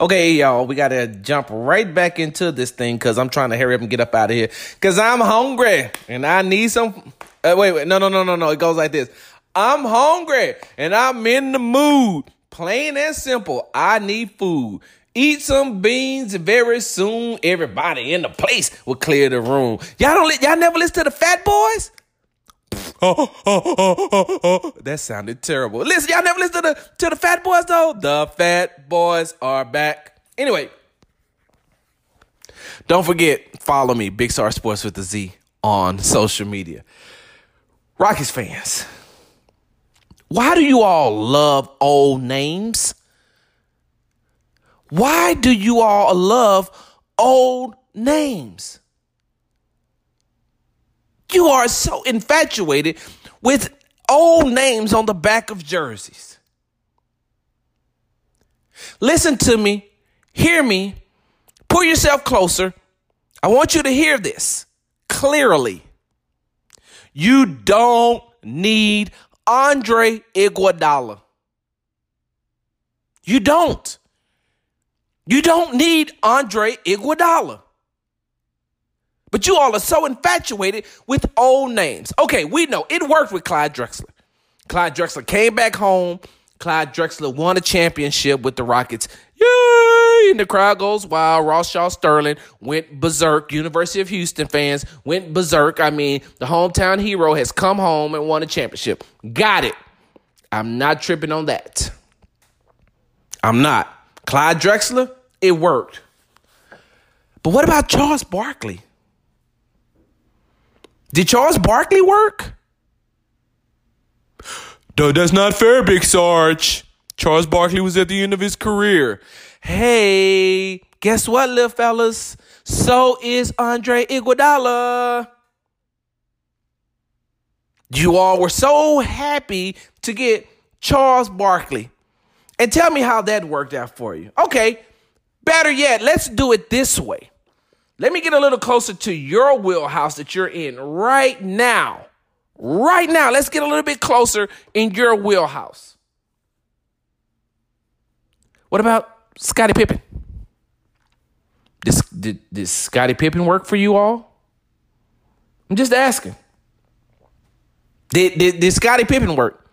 Okay, y'all, we gotta jump right back into this thing because I'm trying to hurry up and get up out of here because I'm hungry and I need some. Uh, wait, wait, no, no, no, no, no. It goes like this I'm hungry and I'm in the mood. Plain and simple, I need food. Eat some beans very soon. Everybody in the place will clear the room. Y'all don't, y'all never listen to the Fat Boys? Oh, oh, oh, oh, that sounded terrible. Listen, y'all never listen to the to the Fat Boys though. The Fat Boys are back. Anyway, don't forget follow me, Big Sarge Sports with the Z on social media. Rockets fans, why do you all love old names? Why do you all love old names? You are so infatuated with old names on the back of jerseys. Listen to me, hear me, pull yourself closer. I want you to hear this clearly. You don't need Andre Iguodala. You don't. You don't need Andre Iguodala. But you all are so infatuated with old names. Okay, we know it worked with Clyde Drexler. Clyde Drexler came back home. Clyde Drexler won a championship with the Rockets. Yay! And the crowd goes wild. Ross Shaw Sterling went berserk. University of Houston fans went berserk. I mean, the hometown hero has come home and won a championship. Got it. I'm not tripping on that. I'm not. Clyde Drexler, it worked. But what about Charles Barkley? Did Charles Barkley work? That's not fair, Big Sarge. Charles Barkley was at the end of his career. Hey, guess what, little fellas? So is Andre Iguodala. You all were so happy to get Charles Barkley. And tell me how that worked out for you. Okay, better yet, let's do it this way. Let me get a little closer to your wheelhouse that you're in right now. Right now, let's get a little bit closer in your wheelhouse. What about Scottie Pippen? Did, did, did Scottie Pippen work for you all? I'm just asking. Did, did, did Scottie Pippen work?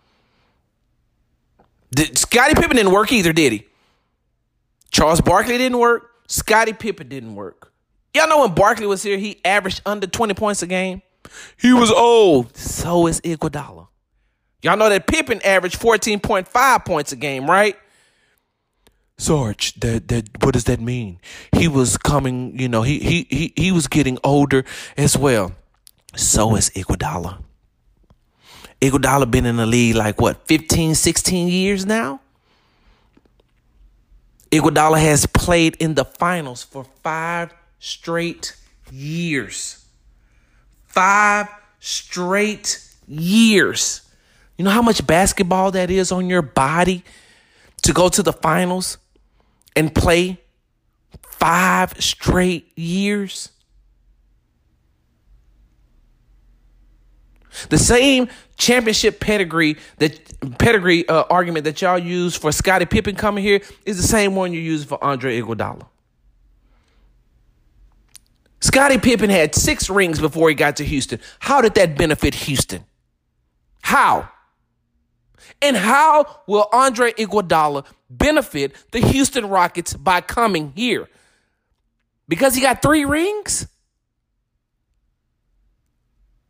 Did, Scottie Pippen didn't work either, did he? Charles Barkley didn't work. Scottie Pippen didn't work. Y'all know when Barkley was here, he averaged under 20 points a game. He was old. So is Iguodala. Y'all know that Pippen averaged 14.5 points a game, right? Sarge, that that what does that mean? He was coming, you know, he he he he was getting older as well. So is Iguodala. Iguodala been in the league like what, 15, 16 years now? Iguodala has played in the finals for 5 straight years. 5 straight years. You know how much basketball that is on your body to go to the finals? and play five straight years? The same championship pedigree that pedigree uh, argument that y'all use for Scottie Pippen coming here is the same one you use for Andre Iguodala. Scottie Pippen had six rings before he got to Houston. How did that benefit Houston? How? And how will Andre Iguodala benefit the Houston Rockets by coming here? Because he got three rings?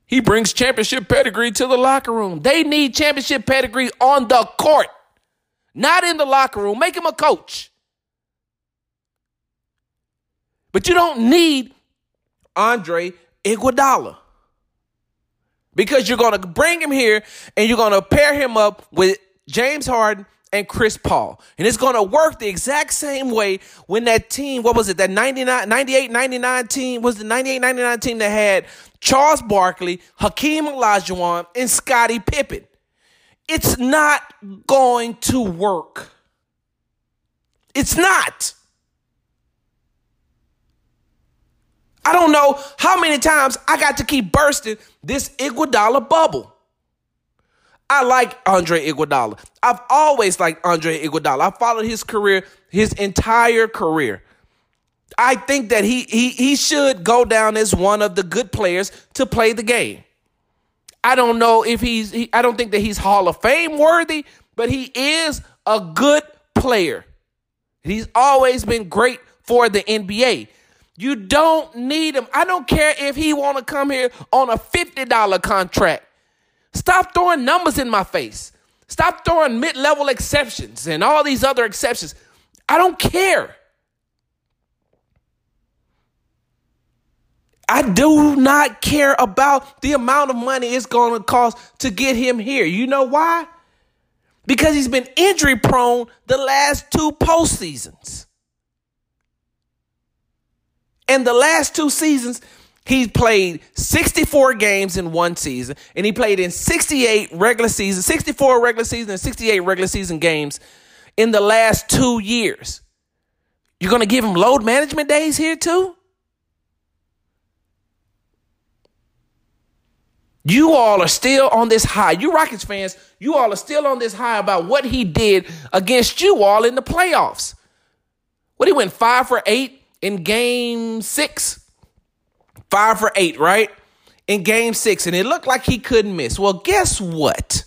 He brings championship pedigree to the locker room. They need championship pedigree on the court, not in the locker room. Make him a coach. But you don't need Andre Iguodala because you're going to bring him here and you're going to pair him up with James Harden and Chris Paul. And it's going to work the exact same way when that team, what was it, that 99, 98, 99 team, was the 98, 99 team that had Charles Barkley, Hakeem Olajuwon, and Scottie Pippen. It's not going to work. It's not. I don't know how many times I got to keep bursting this Iguodala bubble. I like Andre Iguodala. I've always liked Andre Iguodala. I followed his career, his entire career. I think that he he he should go down as one of the good players to play the game. I don't know if he's he, I don't think that he's Hall of Fame worthy, but he is a good player. He's always been great for the NBA. You don't need him. I don't care if he want to come here on a $50 contract. Stop throwing numbers in my face. Stop throwing mid-level exceptions and all these other exceptions. I don't care. I do not care about the amount of money it's going to cost to get him here. You know why? Because he's been injury prone the last two postseasons. And the last two seasons, he played 64 games in one season, and he played in 68 regular season, 64 regular season, and 68 regular season games in the last two years. You're going to give him load management days here too? You all are still on this high. You Rockets fans, you all are still on this high about what he did against you all in the playoffs. What he went five for eight in game six. Five for eight, right? In game six. And it looked like he couldn't miss. Well, guess what?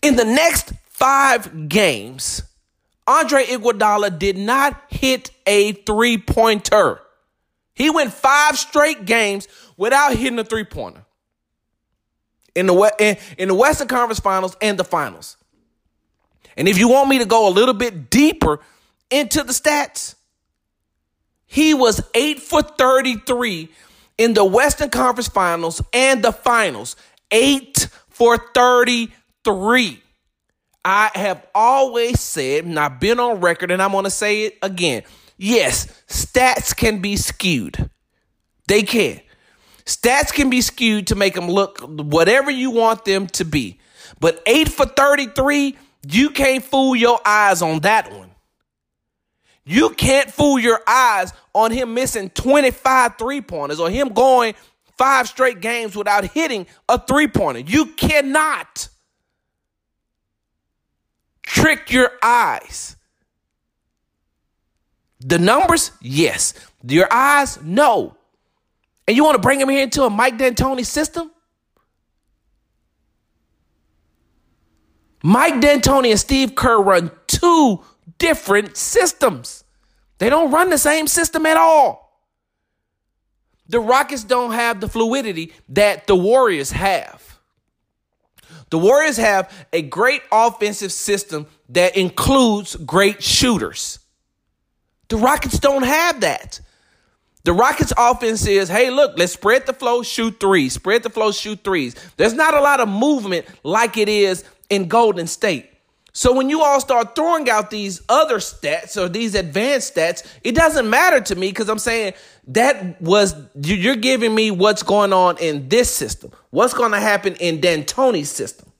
In the next five games, Andre Iguodala did not hit a three pointer. He went five straight games without hitting a three pointer in the in, in the Western Conference Finals and the Finals. And if you want me to go a little bit deeper into the stats, he was 8 for 33 in the Western Conference Finals and the Finals. 8 for 33. I have always said, and I've been on record, and I'm going to say it again. Yes, stats can be skewed. They can. Stats can be skewed to make them look whatever you want them to be. But 8 for 33, you can't fool your eyes on that one. You can't fool your eyes on him missing 25 three pointers or him going five straight games without hitting a three pointer. You cannot trick your eyes. The numbers, yes. Your eyes, no. And you want to bring him here into a Mike D'Antoni system? Mike D'Antoni and Steve Kerr run two different systems. They don't run the same system at all. The Rockets don't have the fluidity that the Warriors have. The Warriors have a great offensive system that includes great shooters. The Rockets don't have that. The Rockets offense is, hey, look, let's spread the flow, shoot threes. Spread the flow, shoot threes. There's not a lot of movement like it is in Golden State. So when you all start throwing out these other stats or these advanced stats, it doesn't matter to me because I'm saying that was you're giving me what's going on in this system. What's going to happen in D'Antoni's system?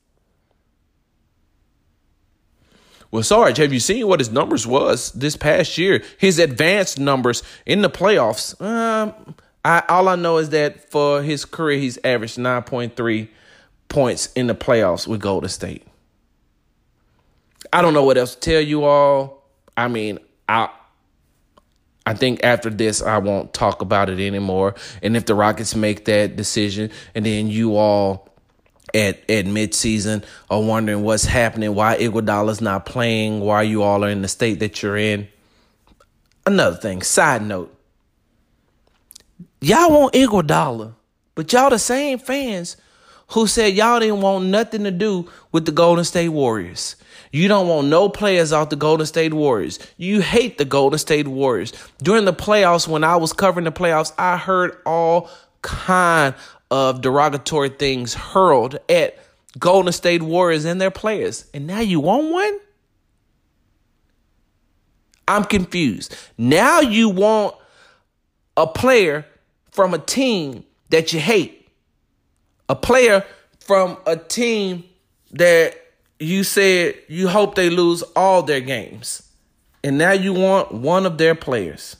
Well, Sarge, have you seen what his numbers was this past year? His advanced numbers in the playoffs. Um, I, all I know is that for his career, he's averaged nine point three points in the playoffs with Golden State. I don't know what else to tell you all. I mean, I I think after this I won't talk about it anymore. And if the Rockets make that decision and then you all at at midseason are wondering what's happening, why Iguodala's not playing, why you all are in the state that you're in. Another thing, side note. Y'all want Iguodala, but y'all the same fans who said y'all didn't want nothing to do with the Golden State Warriors. You don't want no players off the Golden State Warriors. You hate the Golden State Warriors. During the playoffs, when I was covering the playoffs, I heard all kind of derogatory things hurled at Golden State Warriors and their players. And now you want one? I'm confused. Now you want a player from a team that you hate. A player from a team that you said you hope they lose all their games. And now you want one of their players.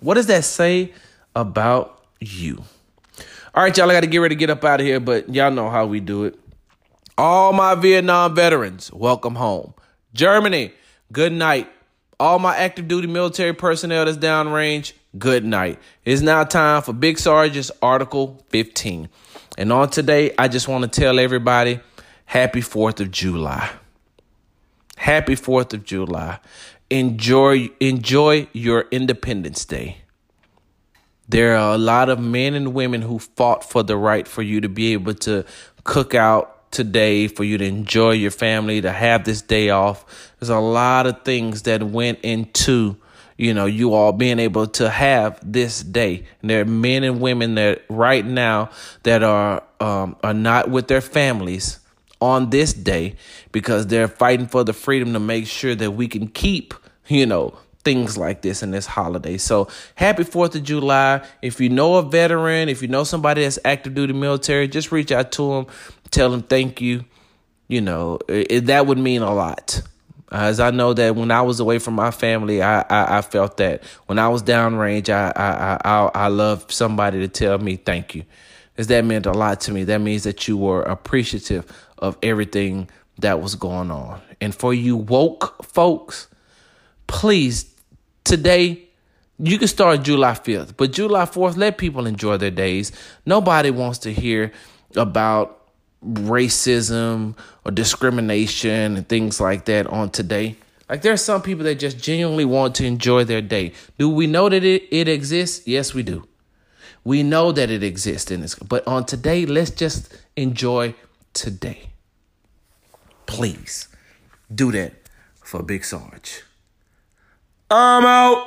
What does that say about you? All right, y'all, I got to get ready to get up out of here, but y'all know how we do it. All my Vietnam veterans, welcome home. Germany, good night. All my active duty military personnel that's downrange, good night. It's now time for Big Sergeant's Article 15. And on today, I just want to tell everybody happy 4th of July. Happy 4th of July. Enjoy enjoy your Independence Day. There are a lot of men and women who fought for the right for you to be able to cook out today, for you to enjoy your family, to have this day off. There's a lot of things that went into you know, you all being able to have this day. And there are men and women that right now that are um, are not with their families on this day because they're fighting for the freedom to make sure that we can keep, you know, things like this in this holiday. So happy 4th of July. If you know a veteran, if you know somebody that's active duty military, just reach out to them, tell them thank you. You know, it, that would mean a lot. As I know that when I was away from my family, I, I, I felt that when I was downrange, I, I, I, I loved somebody to tell me thank you. Because that meant a lot to me. That means that you were appreciative of everything that was going on. And for you woke folks, please, today, you can start July 5th, but July 4th, let people enjoy their days. Nobody wants to hear about racism or discrimination and things like that on today. Like there are some people that just genuinely want to enjoy their day. Do we know that it, it exists? Yes, we do. We know that it exists in this, but on today, let's just enjoy today. Please do that for Big Sarge. I'm out.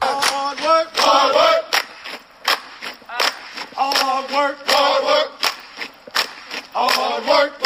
Hard work, hard work, hard work hard work.